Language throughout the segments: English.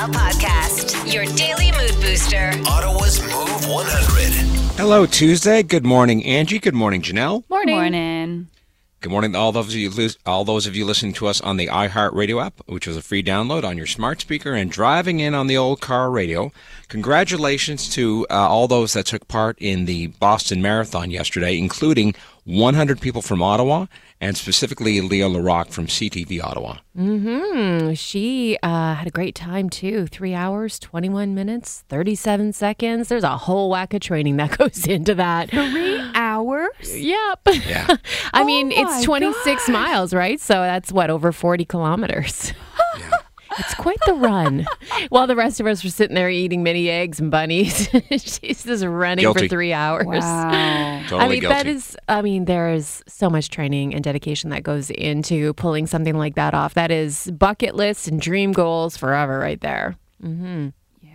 Chanel podcast, your daily mood booster. Ottawa's Move 100. Hello, Tuesday. Good morning, Angie. Good morning, Janelle. Morning. Morning. Good morning, to all those of you, all those of you listening to us on the iHeartRadio app, which is a free download on your smart speaker and driving in on the old car radio. Congratulations to uh, all those that took part in the Boston Marathon yesterday, including 100 people from Ottawa and specifically Leah Larocque from CTV Ottawa. Mm-hmm. She uh, had a great time too. Three hours, 21 minutes, 37 seconds. There's a whole whack of training that goes into that. Three hours? Yep. Yeah. I mean, Oh my it's 26 miles, right? So that's what, over 40 kilometers. yeah. It's quite the run. While the rest of us were sitting there eating mini eggs and bunnies, she's just running Guilty. for three hours. Wow. Totally I mean, guilty. that is, I mean, there is so much training and dedication that goes into pulling something like that off. That is bucket lists and dream goals forever right there. Mm-hmm. Yeah.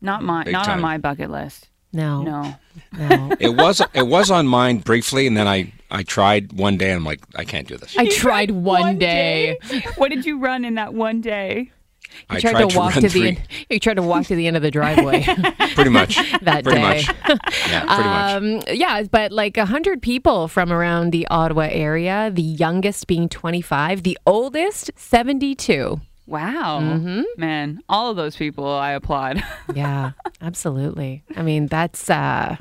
Not my, Big not time. on my bucket list. No, No. no. it was it was on mine briefly, and then I, I tried one day, and I'm like, I can't do this. I tried one, day. what did you run in that one day? I You tried, to walk run to three, the you tried to walk to the end of the driveway pretty much that pretty day. much. Yeah, pretty much. Um, yeah, but like a hundred people from around the Ottawa area. The youngest being twenty five, the oldest seventy two. Wow. Mm-hmm. Man, all of those people I applaud. Yeah, absolutely. I mean, that's uh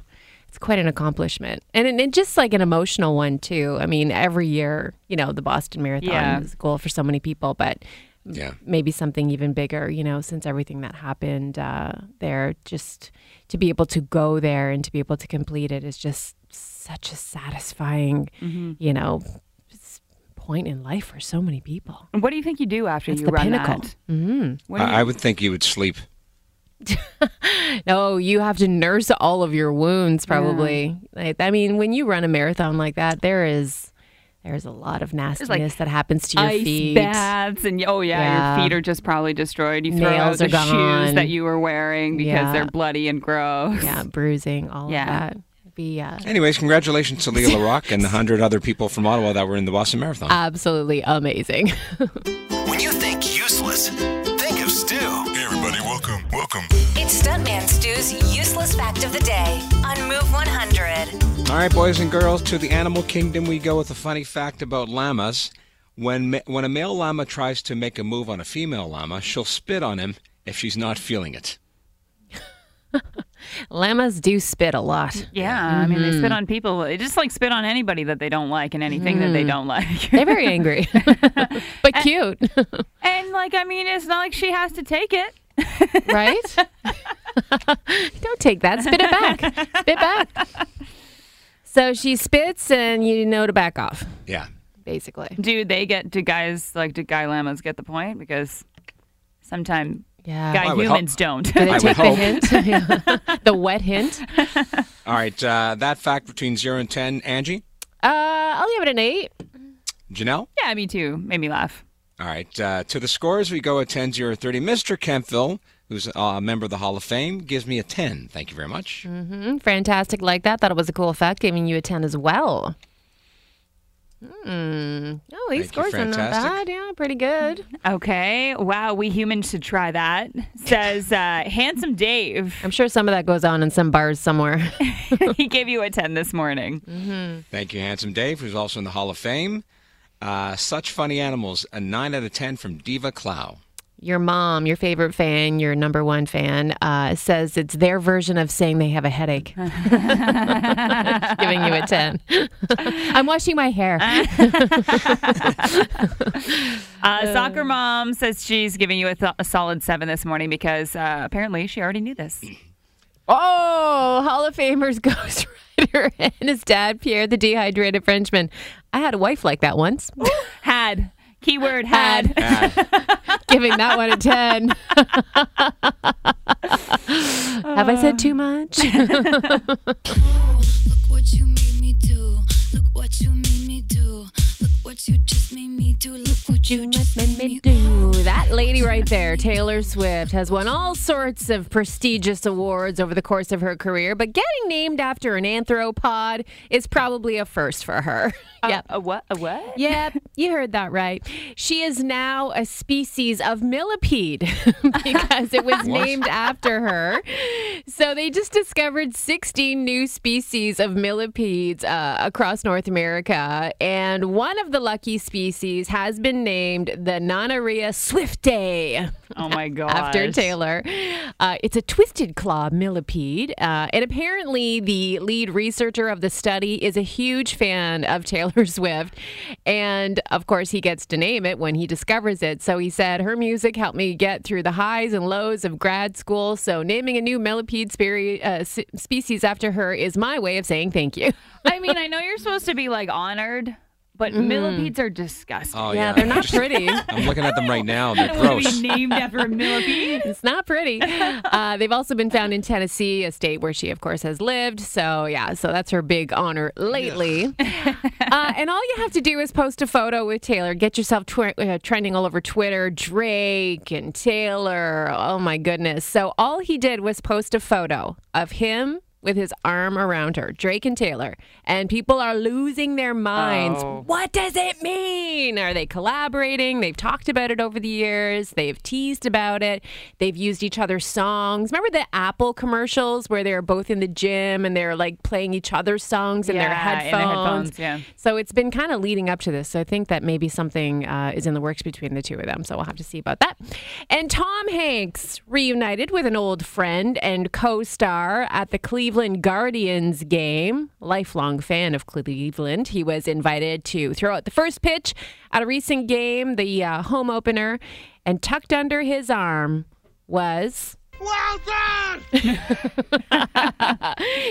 it's quite an accomplishment. And, and just like an emotional one too. I mean, every year, you know, the Boston Marathon Yeah. is a goal for so many people, but Yeah. maybe something even bigger, you know, since everything that happened uh there just to be able to go there and to be able to complete it is just such a satisfying, Mm-hmm. you know, point in life for so many people. what do you think you do after It's you the run pinnacle. that? hmm What you- I, I would think you would sleep. No, you have to nurse all of your wounds probably. Like, I mean, when you run a marathon like that, there is there's a lot of nastiness that happens to your ice feet. baths and oh yeah, Yeah. your feet are just probably destroyed. You throw Nails out the are shoes that you were wearing because Yeah. they're bloody and gross. Yeah, bruising, all Yeah. of that. Be uh, Anyways, congratulations to Leah Larocque and the 100 other people from Ottawa that were in the Boston Marathon. absolutely amazing. When you think useless, think of Stu. Hey everybody, welcome, welcome. It's Stuntman Stu's useless fact of the day on Move 100. All right, boys and girls, to the animal kingdom we go with a funny fact about llamas. When, when a male llama tries to make a move on a female llama, she'll spit on him if she's not feeling it. Llamas do spit a lot. Yeah, I mean they Mm-hmm. spit on people. They just like spit on anybody that they don't like and anything that they Mm. don't like. They're very angry, but cute, and like I mean, it's not like she has to take it. Right? Don't take that. Spit it back. Spit back. So she spits, and you know to back off, Yeah. basically. Do they get? Do guys like? Do guy llamas get the point? Because sometimes Yeah. guy I would humans don't. Do they I take the hope. hint? The wet hint? All right, uh, that fact between 0 and 10, Angie? Uh, I'll give it an eight. Janelle? yeah, me too. Made me laugh. All right, uh, to the scores, we go at 10 0 30. Mr. Kemptville, who's a member of the Hall of Fame, gives me a 10. Thank you very much. Mm, fantastic, like that. Thought it was a cool effect, giving you a ten as well. Hmm. Oh, these Thank scores are not bad. Yeah, pretty good. Okay. Wow, we humans should try that. Says uh, handsome Dave. I'm sure some of that goes on in some bars somewhere. he gave you a ten this morning. Thank you, Handsome Dave, who's also in the Hall of Fame. Uh, such funny animals, a 9 out of 10 from Diva Clow. your mom, your favorite fan, your number one fan, uh, says it's their version of saying they have a headache. Giving you a 10. I'm washing my hair. Uh, soccer mom says she's giving you a, th- a solid seven this morning because uh, apparently she already knew this. Oh, Hall of Famers Ghost Rider and his dad, Pierre, the dehydrated Frenchman. I had a wife like that once. Had. Keyword had. Giving that one a 10. Have I said too much? Look what you made me do. Look what you made me do. Look Look what you just made me do. Look what you just made me do. That lady right there, Taylor Swift, has won all sorts of prestigious awards over the course of her career, but getting named after an anthropod is probably a first for her. yep. A what? A what? Yep, you heard that right. She is now a species of millipede because it was named after her. So they just discovered 16 new species of millipedes uh, across North America, and one of the lucky species has been named the Nannaria swiftae. Oh my god. After Taylor. Uh, it's a twisted claw millipede. Uh, and apparently, the lead researcher of the study is a huge fan of Taylor Swift. And of course, he gets to name it when he discovers it. So he said, Her music helped me get through the highs and lows of grad school. So naming a new millipede uh, s- species after her is my way of saying thank you. I mean, I know you're supposed to be like honored, but millipedes are disgusting. Oh, yeah, yeah. they're not pretty. I'm looking at them right now. They're I don't want to gross. be named after a millipede. It's not pretty. Uh, they've also been found in Tennessee, a state where she, of course, has lived. So, yeah, so that's her big honor lately. uh, and all you have to do is post a photo with Taylor. Get yourself tw- uh, trending all over Twitter. Drake and Taylor. Oh, my goodness. So, all he did was post a photo of him. With his arm around her, Drake and Taylor, and people are losing their minds. Oh. What does it mean? Are they collaborating? They've talked about it over the years. They've teased about it. They've used each other's songs. Remember the Apple commercials where they're both in the gym and they're like playing each other's songs in their Yeah, in headphones? their headphones, yeah. So it's been kind of leading up to this. So I think that maybe something uh, is in the works between the two of them. So we'll have to see about that. And Tom Hanks reunited with an old friend and co star at the Cleveland Guardians game. Lifelong fan of Cleveland. He was invited to throw out the first pitch at a recent game, the uh, home opener, and tucked under his arm was. Well done!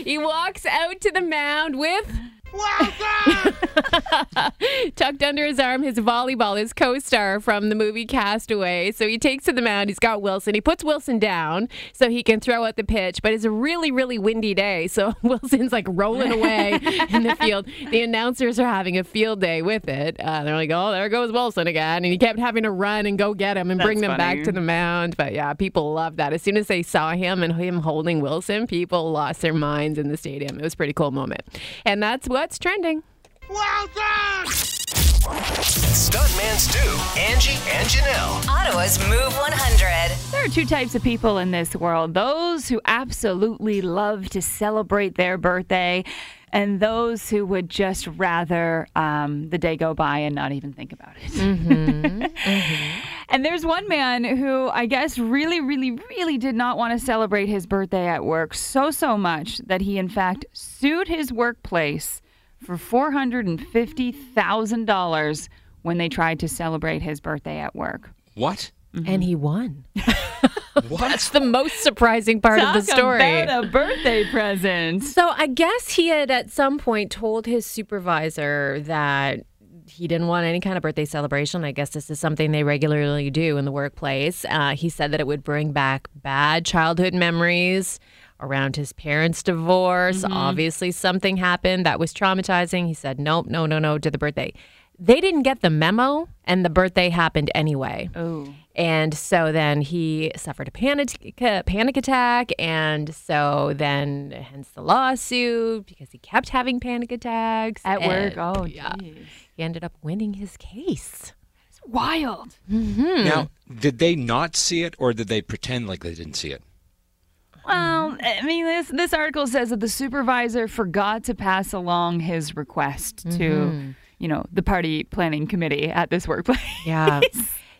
He walks out to the mound with. Tucked under his arm his volleyball, his co-star from the movie Castaway. So he takes to the mound. He's got Wilson. He puts Wilson down so he can throw out the pitch. But it's a really, really windy day, so Wilson's like rolling away in the field. The announcers are having a field day with it. Uh, they're like, "Oh, there goes Wilson again," and he kept having to run and go get him and bring That's them back to the mound. But yeah, people loved that. As soon as they saw him and him holding Wilson, people lost their minds in the stadium. It was a pretty cool moment, and that's what's trending. Well done! Stuntman Stu, Angie, and Janelle. Ottawa's Move 100. There are two types of people in this world those who absolutely love to celebrate their birthday, and those who would just rather um, the day go by and not even think about it. And there's one man who I guess really, really, really did not want to celebrate his birthday at work so, so much that he, in fact, sued his workplace for $450,000 when they tried to celebrate his birthday at work. What? And he won. What? That's the most surprising part of the Talk story. about a birthday present. So I guess he had at some point told his supervisor that he didn't want any kind of birthday celebration. I guess this is something they regularly do in the workplace. Uh, he said that it would bring back bad childhood memories around his parents' divorce. Mm-hmm. Obviously, something happened that was traumatizing. He said, nope, no, no, no to the birthday. They didn't get the memo, and the birthday happened anyway. Oh. And so then he suffered a panic panic attack, and so then hence the lawsuit because he kept having panic attacks At work. and, Oh, yeah, geez. he ended up winning his case. It's wild. Mm-hmm. Now, did they not see it, or did they pretend like they didn't see it? Well, I mean, this this article says that the supervisor forgot to pass along his request to, you know, the party planning committee at this workplace. Yeah.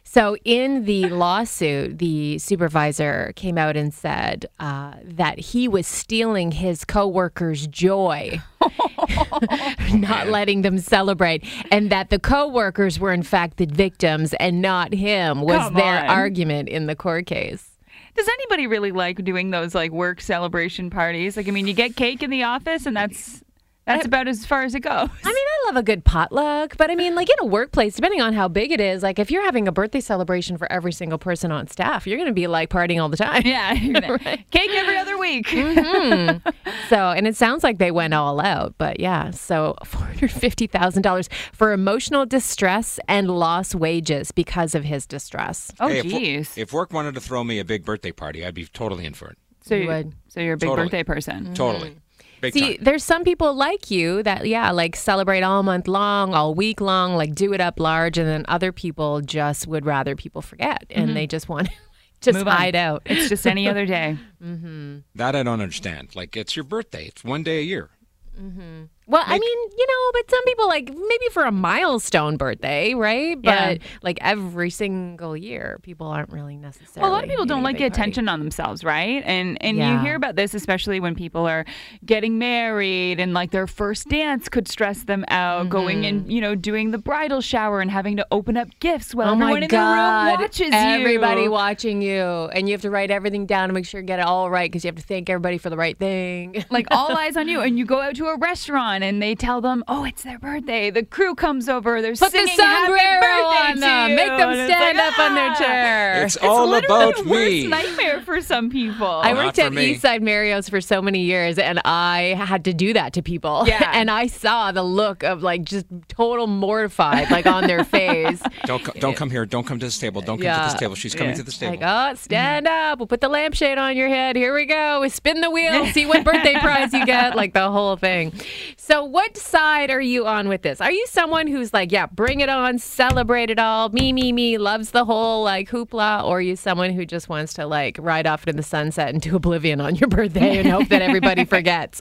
So in the lawsuit, the supervisor came out and said uh, that he was stealing his coworkers' joy, not letting them celebrate, and that the coworkers were in fact the victims and not him. Was Come their on. argument in the court case? Does anybody really like doing those like work celebration parties? Like, I mean, you get cake in the office, and that's that's about as far as it goes. I mean, love a good potluck, but I mean, like in a workplace, depending on how big it is, like if you're having a birthday celebration for every single person on staff, you're going to be like partying all the time. Yeah, cake every other week. Mm-hmm. So, and it sounds like they went all out, but yeah. So, $450,000 for emotional distress and lost wages because of his distress. Oh, Hey, if, geez. if work wanted to throw me a big birthday party, I'd be totally in for it. So, You you, would. so you're a big Totally. birthday person. Totally. Mm. Big See, time. there's some people like you that, yeah, like celebrate all month long, all week long, like do it up large. And then other people just would rather people forget and mm-hmm. they just want to just Move on. hide out. It's just any other day. Mm-hmm. That I don't understand. Like, it's your birthday. It's one day a year. Mm-hmm. Well, I mean, you know, but some people like maybe for a milestone birthday, right? Yeah. But like every single year, people aren't really necessarily. Well, a lot of people don't like party. attention on themselves, right? And and you hear about this especially when people are getting married and like their first dance could stress them out. Going and mm-hmm. you know doing the bridal shower and having to open up gifts while Oh everyone my in God! the room watches everybody you. watching you, and you have to write everything down to make sure you get it all right because you have to thank everybody for the right thing. like all eyes on you, and you go out to a restaurant and they tell them, "Oh, it's their birthday." The crew comes over, they're Put the singing "Happy Birthday on to them. you," Make them stand like, up on their "Ah." chair. It's, all literally about the worst nightmare for some people. I Not worked at me. Eastside Mario's for so many years, and I had to do that to people. Yeah. and I saw the look of like just total mortified, like on their face. Don't co- don't come here. Don't come to this table. Don't come to Yeah. this table. She's coming to this table. Like, oh, stand up. We'll put the lampshade on your head. Here we go. We spin the wheel. See what birthday prize you get. Like the whole thing. So, what side are you on with this? Are you someone who's like, yeah, bring it on, celebrate it all, me, me, me, loves the whole like hoopla, or are you someone who just wants to like ride off into the sunset into oblivion on your birthday and hope that everybody forgets?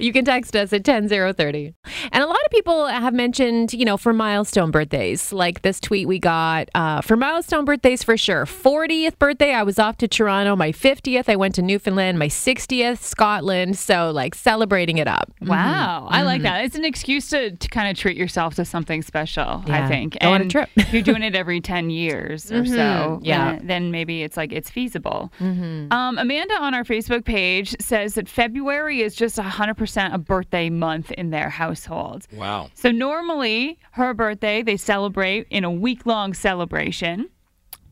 You can text us at 10030. And a lot of people have mentioned, you know, for milestone birthdays, like this tweet we got uh, for milestone birthdays for sure. 40th birthday, I was off to Toronto. My 50th, I went to Newfoundland. My 60th, Scotland. So, like, celebrating it up. Wow, I like mm. that. It's an excuse to, to kind of treat yourself to something special, Yeah. I think. Go on a trip. if you're doing it every 10 years or so, mm-hmm. Yeah. then, then maybe it's like it's feasible. Mm-hmm. Um, Amanda on our Facebook page says that February is just 100% a birthday month in their household. Wow. So normally, her birthday, they celebrate in a week long celebration.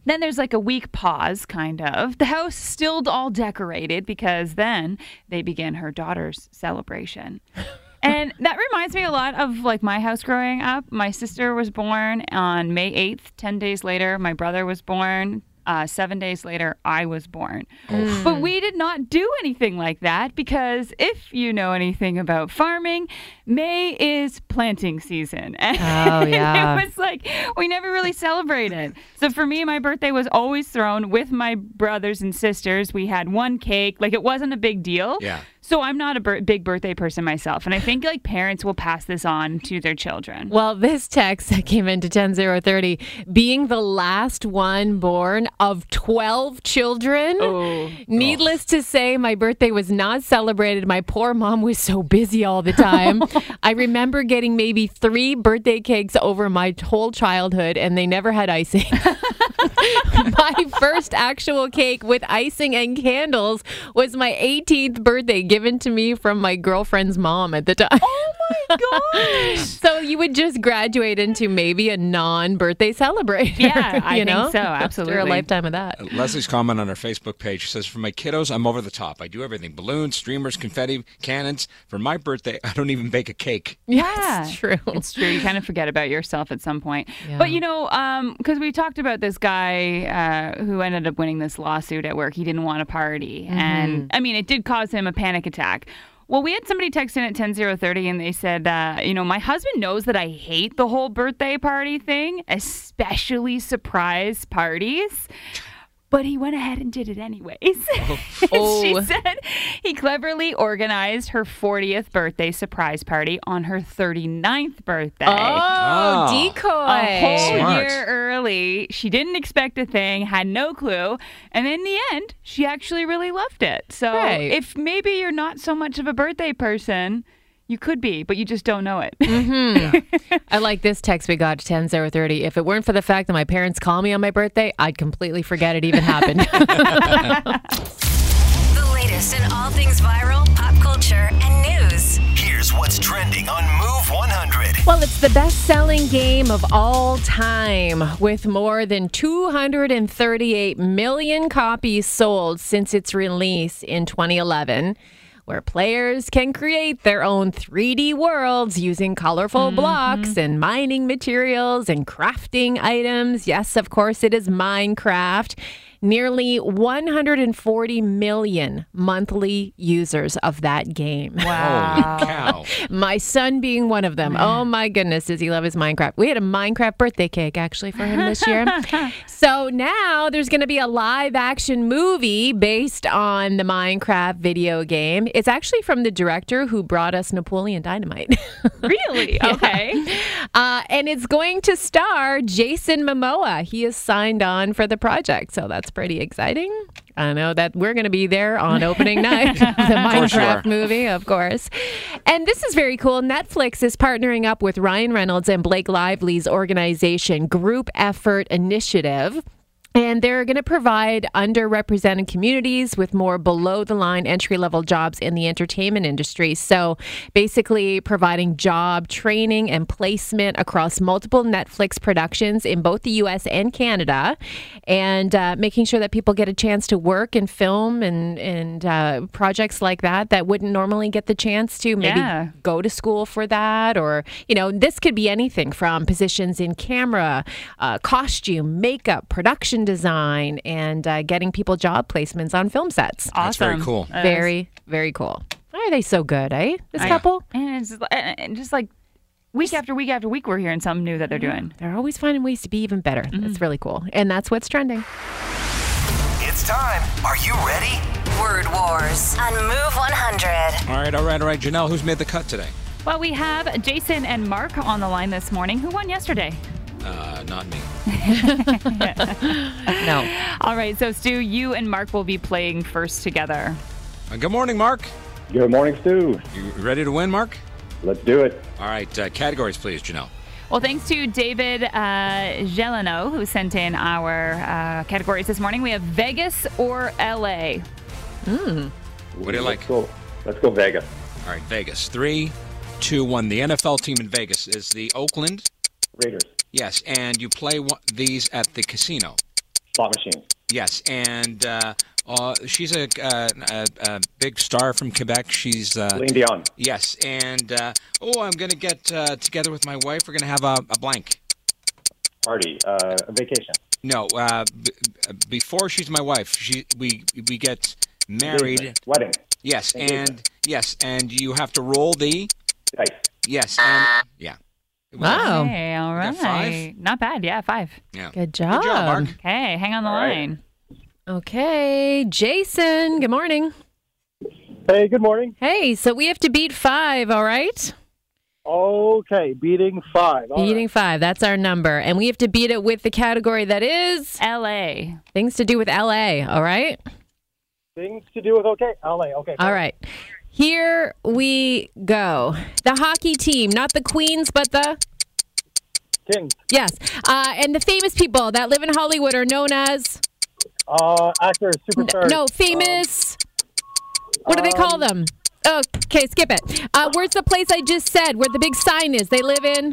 Then there's like a week pause, kind of. The house still all decorated because then they begin her daughter's celebration. And that reminds me a lot of like my house growing up. My sister was born on May 8th. 10 days later, my brother was born. Uh, seven days later, I was born. But we did not do anything like that because if you know anything about farming, May is planting season. And Oh, yeah. it was like we never really celebrated. So for me, my birthday was always thrown with my brothers and sisters. We had one cake. Like it wasn't a big deal. Yeah. So I'm not a bir- big birthday person myself, and I think like parents will pass this on to their children. Well, this text that came into 10030 being the last one born of 12 children. Oh, Needless to say, my birthday was not celebrated. My poor mom was so busy all the time. I remember getting maybe three birthday cakes over my whole childhood, and they never had icing. my first actual cake with icing and candles was my 18th birthday, given to me from my girlfriend's mom at the time. Oh my gosh! So you would just graduate into maybe a non-birthday celebrator. Yeah, I you think know? so, After absolutely. a lifetime of that. Leslie's comment on her Facebook page says, For my kiddos, I'm over the top. I do everything balloons, streamers, confetti, cannons. For my birthday, I don't even bake a cake. Yeah, It's true. It's true. You kind of forget about yourself at some point. Yeah. But you know, um, because we talked about this guy uh, who ended up winning this lawsuit at work. He didn't want to party, and I mean, it did cause him a panic attack. Well, we had somebody text in at 10030 and they said, uh, you know, my husband knows that I hate the whole birthday party thing, especially surprise parties. But he went ahead and did it anyways. Oh. she Oh. said he cleverly organized her 40th birthday surprise party on her 39th birthday. Oh, Oh. decoy. A whole Smart. year early. She didn't expect a thing, had no clue. And in the end, she actually really loved it. So Right. if maybe you're not so much of a birthday person, you could be, but you just don't know it. Mm-hmm. I like this text we got 10030. If it weren't for the fact that my parents call me on my birthday, I'd completely forget it even happened. The latest in all things viral, pop culture, and news. Here's Here's what's trending on Move 100. Well, it's the best selling game of all time with more than 238 million copies sold since its release in 2011. Where players can create their own 3D worlds using colorful mm-hmm. blocks and mining materials and crafting items. Yes, of course, it is Minecraft. Nearly 140 million monthly users of that game. Wow. Holy cow. My son being one of them. Oh my goodness, does he love his Minecraft? We had a Minecraft birthday cake actually for him this year. so now there's going to be a live action movie based on the Minecraft video game. It's actually from the director who brought us Napoleon Dynamite. really? Okay. Uh, and it's going to star Jason Momoa. He is signed on for the project, so that's pretty exciting. I know that we're going to be there on opening night, the Minecraft are. movie, of course. And this is very cool. Netflix is partnering up with Ryan Reynolds and Blake Lively's organization, Group Effort Initiative. And they're going to provide underrepresented communities with more below the line entry level jobs in the entertainment industry. So basically, providing job training and placement across multiple Netflix productions in both the US and Canada, and uh, making sure that people get a chance to work and film and, and uh, projects like that that wouldn't normally get the chance to maybe Yeah. go to school for that or you know this could be anything from positions in camera uh, costume makeup production design and uh, getting people job placements on film sets That's very cool. That is- very very cool why are they so good eh this I- couple And it's just, and- and just like week after week after week, we're hearing something new that they're doing. they're always finding ways to be even better it's really cool and that's what's trending It's time. Are you ready? Word Wars on Move 100. All right, all right, all right. Janelle, who's made the cut today? Well, we have Jason and Mark on the line this morning. Who won yesterday? Uh, not me. no All right, so Stu, you and Mark will be playing first together. Uh, good morning, Mark. Good morning, Stu. You ready to win, Mark? Let's do it. All right, uh, categories, please, Janelle. Well, thanks to David uh, Gelano, who sent in our uh, categories this morning. We have Vegas or LA. Hmm. What do you like? Let's go. Let's go Vegas. All right, Vegas. Three, two, one. The NFL team in Vegas is the Oakland. Raiders. Yes, and you play one, these at the casino. Slot machine. Yes, and uh, uh, she's a, uh, a, a big star from Quebec. She's uh, Celine Dion. yes, and uh, oh, I'm gonna get uh, together with my wife. We're gonna have a, a blank. Party. Uh, a vacation. No, uh, before she's my wife, she we we get married. Engagement. Wedding. Yes, and yes, and you have to roll the Dice. yes, and yeah. Wow Hey, all got right. five? Not bad. Yeah, five. Yeah. good job, Good job, Mark. Okay, hang on the All right. line. okay jason good morning Hey, good morning. hey so we have to beat five all right Okay, beating five. All Beating five, that's our number. And we have to beat it with the category that is LA. things to do with LA, all right? right. Things to do with okay, LA. Okay. All right. Here we go. The hockey team, not the Queens, but the. Kings. Yes. Uh, and the famous people that live in Hollywood are known as. Uh, actors, superstars. No, famous. what do they call them? Oh, okay, skip it. Uh, where's the place I just said where the big sign is? They live in.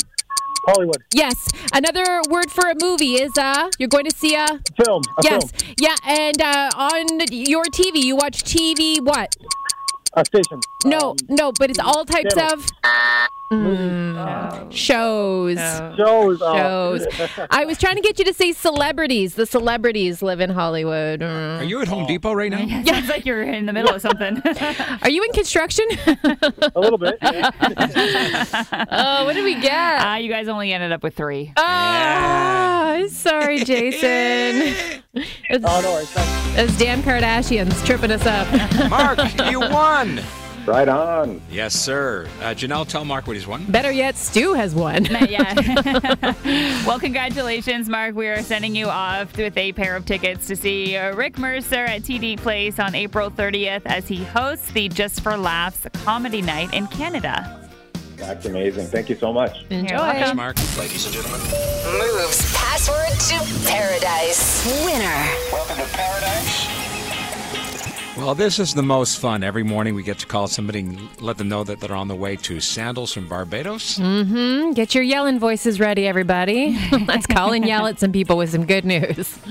Hollywood. Yes. Another word for a movie is uh. You're going to see a. Film. A Yes. Film. Yeah. And uh, on your TV, you watch TV. What? A station. No, Um, no, but it's all types channel. of mm, shows. shows. uh, Shows. I was trying to get you to say celebrities. The celebrities live in Hollywood. Mm. Are you at Home Depot right now? Yeah, sounds like you're in the middle of something. Are you in construction? a little bit. oh, what did we get? uh, you guys only ended up with three. Sorry, Jason. It's, oh, no worries. Thanks. it's Dan Kardashian's tripping us up. Mark, you won. Right on. Yes, sir. Uh, Janelle, tell Mark what he's won. Better yet, Stu has won. yeah. well, congratulations, Mark. We are sending you off with a pair of tickets to see uh, Rick Mercer at TD Place on April 30th as he hosts the Just for Laughs comedy night in Canada. That's amazing. Thank you so much. Enjoy. welcome. Mark. Ladies and gentlemen. Move's password to paradise. Winner. Welcome to paradise. Well, this is the most fun. Every morning we get to call somebody and let them know that they're on the way to Sandals from Barbados. Mm-hmm. Get your yelling voices ready, everybody. Let's call and yell at some people with some good news.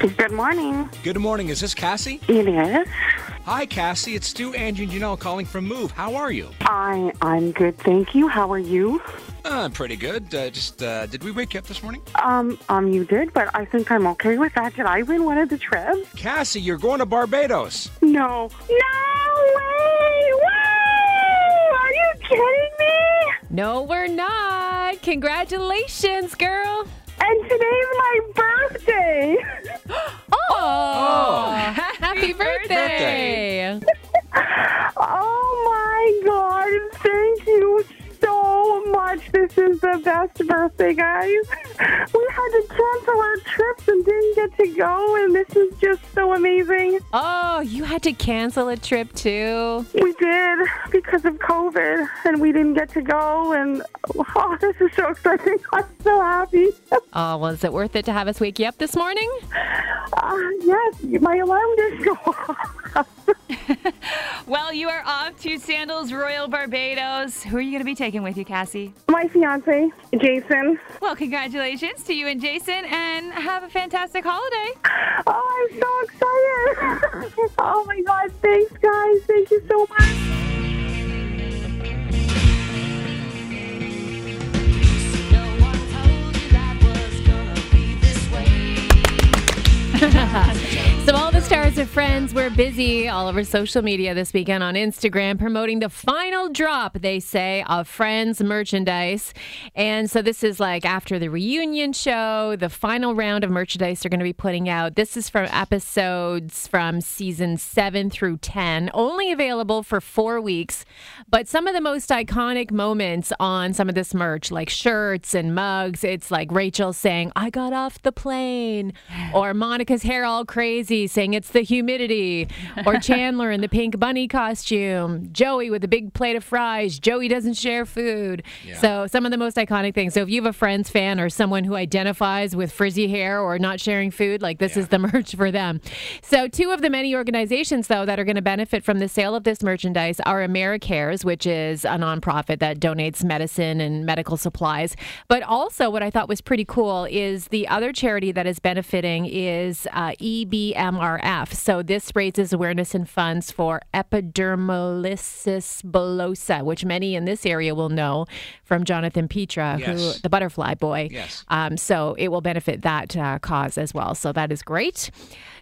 Good morning. Good morning. Is this Cassie? It is. Hi, Cassie. It's Stu, Angie, and Janelle calling from Move. How are you? I I'm good, thank you. How are you? Uh, I'm pretty good. Uh, just uh, did we wake you up this morning? Um, um, you did, but I think I'm okay with that. Did I win one of the trips? Cassie, you're going to Barbados. No. No way! Way! Are you kidding me? No, we're not. Congratulations, girl. And today's my birthday. Oh, happy birthday. Oh my god! Thank you so much. This is the best birthday, guys. We had to cancel our trips and didn't get to go, and this is just so amazing. Oh, you had to cancel a trip too. We did because of COVID, and we didn't get to go. And oh, this is so exciting! I'm so happy. Oh, was it worth it to have us wake you up this morning? Uh, yes, my alarm didn't go off. Well, you are off to Sandals Royal Barbados. Who are you going to be taking with you, Cassie? My fiance, Jason. Well, congratulations to you and Jason, and have a fantastic holiday. Oh, I'm so excited! oh my God! Thanks, guys. Thank you so much. So all the stars of Friends were busy all over social media this weekend on Instagram promoting the final drop, they say, of Friends merchandise. And so this is like after the reunion show, the final round of merchandise they're going to be putting out. This is from episodes from season 7 through 10, only available for 4 weeks. But some of the most iconic moments on some of this merch, like shirts and mugs, it's like Rachel saying, "I got off the plane," or Monica's hair all crazy saying it's the humidity, or Chandler in the pink bunny costume, Joey with a big plate of fries, Joey doesn't share food. So some of the most iconic things. So if you have a Friends fan or someone who identifies with frizzy hair or not sharing food, like this is the merch for them. So two of the many organizations though that are going to benefit from the sale of this merchandise are AmeriCares, which is a nonprofit that donates medicine and medical supplies. But also what I thought was pretty cool is the other charity that is benefiting is uh, EBMRF. So this raises awareness and funds for epidermolysis bullosa, which many in this area will know from Jonathan Pitre, who the butterfly boy. Yes. Um, so it will benefit that uh, cause as well. So that is great.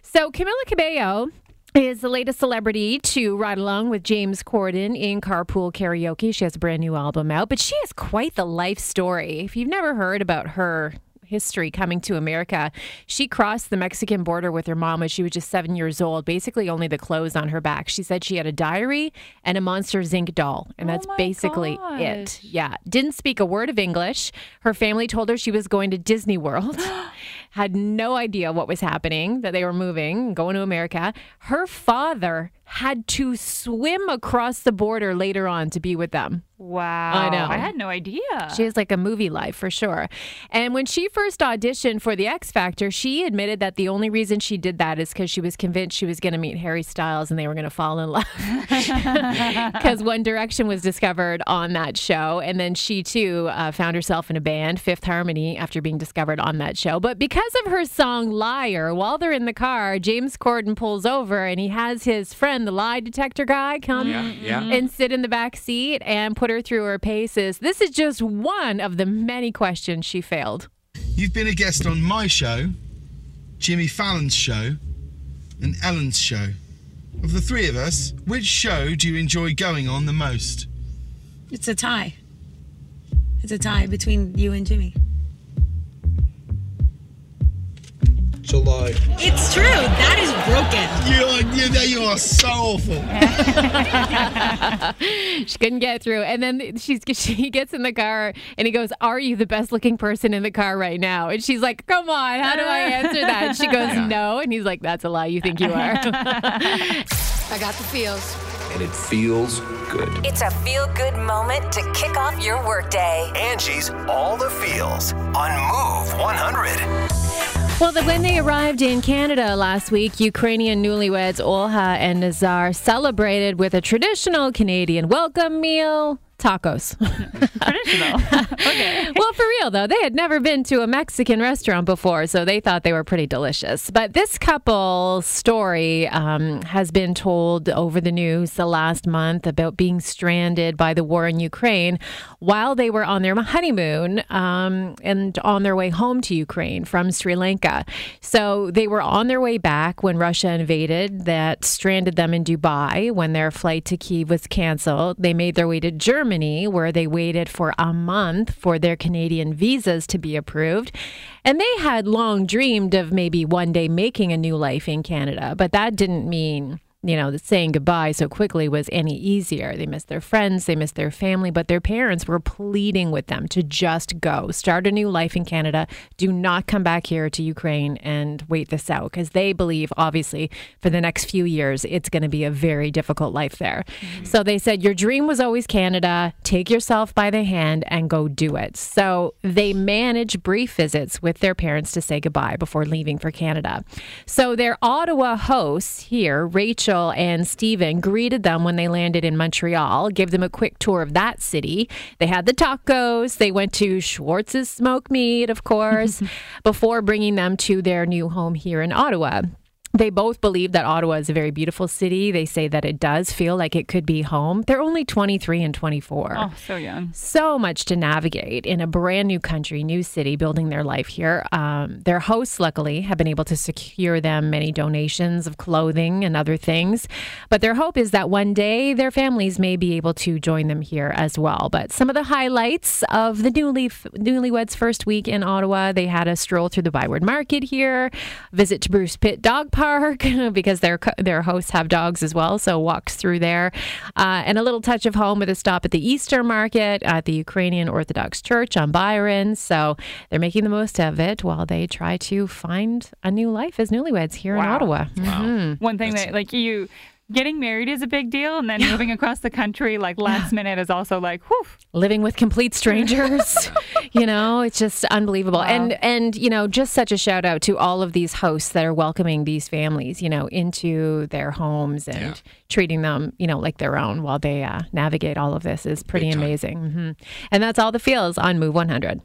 So Camila Cabello is the latest celebrity to ride along with James Corden in Carpool Karaoke. She has a brand new album out, but she has quite the life story. If you've never heard about her history coming to America, she crossed the Mexican border with her mom when she was just seven years old, basically only the clothes on her back. She said she had a diary and a Monster Zinc doll, and that's oh my basically it. Yeah. Didn't speak a word of English. Her family told her she was going to Disney World. Had no idea what was happening, that they were moving, going to America. Her father had to swim across the border later on to be with them. Wow. I know. I had no idea. She has like a movie life for sure. And when she first auditioned for the X Factor, she admitted that the only reason she did that is because she was convinced she was going to meet Harry Styles and they were going to fall in love. Because One Direction was discovered on that show. And then she too uh, found herself in a band, Fifth Harmony, after being discovered on that show. But because of her song Liar, while they're in the car, James Corden pulls over and he has his friend, the lie detector guy, come Yeah, yeah. Mm-hmm. and sit in the back seat and put her through her paces. This is just one of the many questions she failed. You've been a guest on my show, Jimmy Fallon's show, and Ellen's show. Of the three of us, which show do you enjoy going on the most? It's a tie. It's a tie between you and Jimmy. July. It's true. That is broken. You are, you, you are so awful. she couldn't get through. And then she's she gets in the car and he goes, Are you the best looking person in the car right now? And she's like, Come on, how do I answer that? And she goes, No. And he's like, That's a lie. You think you are. I got the feels. and it feels good. It's a feel good moment to kick off your workday. Angie's All the Feels on Move 100. Well, the, when they arrived in Canada last week, Ukrainian newlyweds Olha and Nazar celebrated with a traditional Canadian welcome meal. Tacos. Traditional. okay. well, for real though, they had never been to a Mexican restaurant before, so they thought they were pretty delicious. But this couple's story um, has been told over the news the last month about being stranded by the war in Ukraine while they were on their honeymoon um, and on their way home to Ukraine from Sri Lanka. So they were on their way back when Russia invaded, that stranded them in Dubai when their flight to Kiev was canceled. They made their way to Germany where they waited for a month for their Canadian visas to be approved. And they had long dreamed of maybe one day making a new life in Canada, but that didn't mean you know, saying goodbye so quickly was any easier. They missed their friends, they missed their family, but their parents were pleading with them to just go, start a new life in Canada. Do not come back here to Ukraine and wait this out because they believe, obviously, for the next few years, it's going to be a very difficult life there. Mm-hmm. So they said, Your dream was always Canada. Take yourself by the hand and go do it. So they manage brief visits with their parents to say goodbye before leaving for Canada. So their Ottawa hosts here, Rachel. Rachel and Stephen greeted them when they landed in Montreal, gave them a quick tour of that city. They had the tacos. They went to Schwartz's Smoke Meat, of course, before bringing them to their new home here in Ottawa. They both believe that Ottawa is a very beautiful city. They say that it does feel like it could be home. They're only 23 and 24. Oh, so young. So much to navigate in a brand new country, new city, building their life here. Um, their hosts, luckily, have been able to secure them many donations of clothing and other things. But their hope is that one day their families may be able to join them here as well. But some of the highlights of the newly newlyweds' first week in Ottawa, they had a stroll through the Byward Market here, visit to Bruce Pit Dog Park because their their hosts have dogs as well. So walks through there, uh, and a little touch of home with a stop at the Easter Market at the Ukrainian Orthodox Church on Byron. So they're making the most of it while they try to find a new life as newlyweds here wow. in Ottawa. Wow. Mm-hmm. One thing That's... that like you getting married is a big deal and then moving across the country like last minute is also like whew. living with complete strangers you know it's just unbelievable wow. and and you know just such a shout out to all of these hosts that are welcoming these families you know into their homes and yeah. treating them you know like their own while they uh, navigate all of this is pretty amazing mm-hmm. and that's all the feels on move 100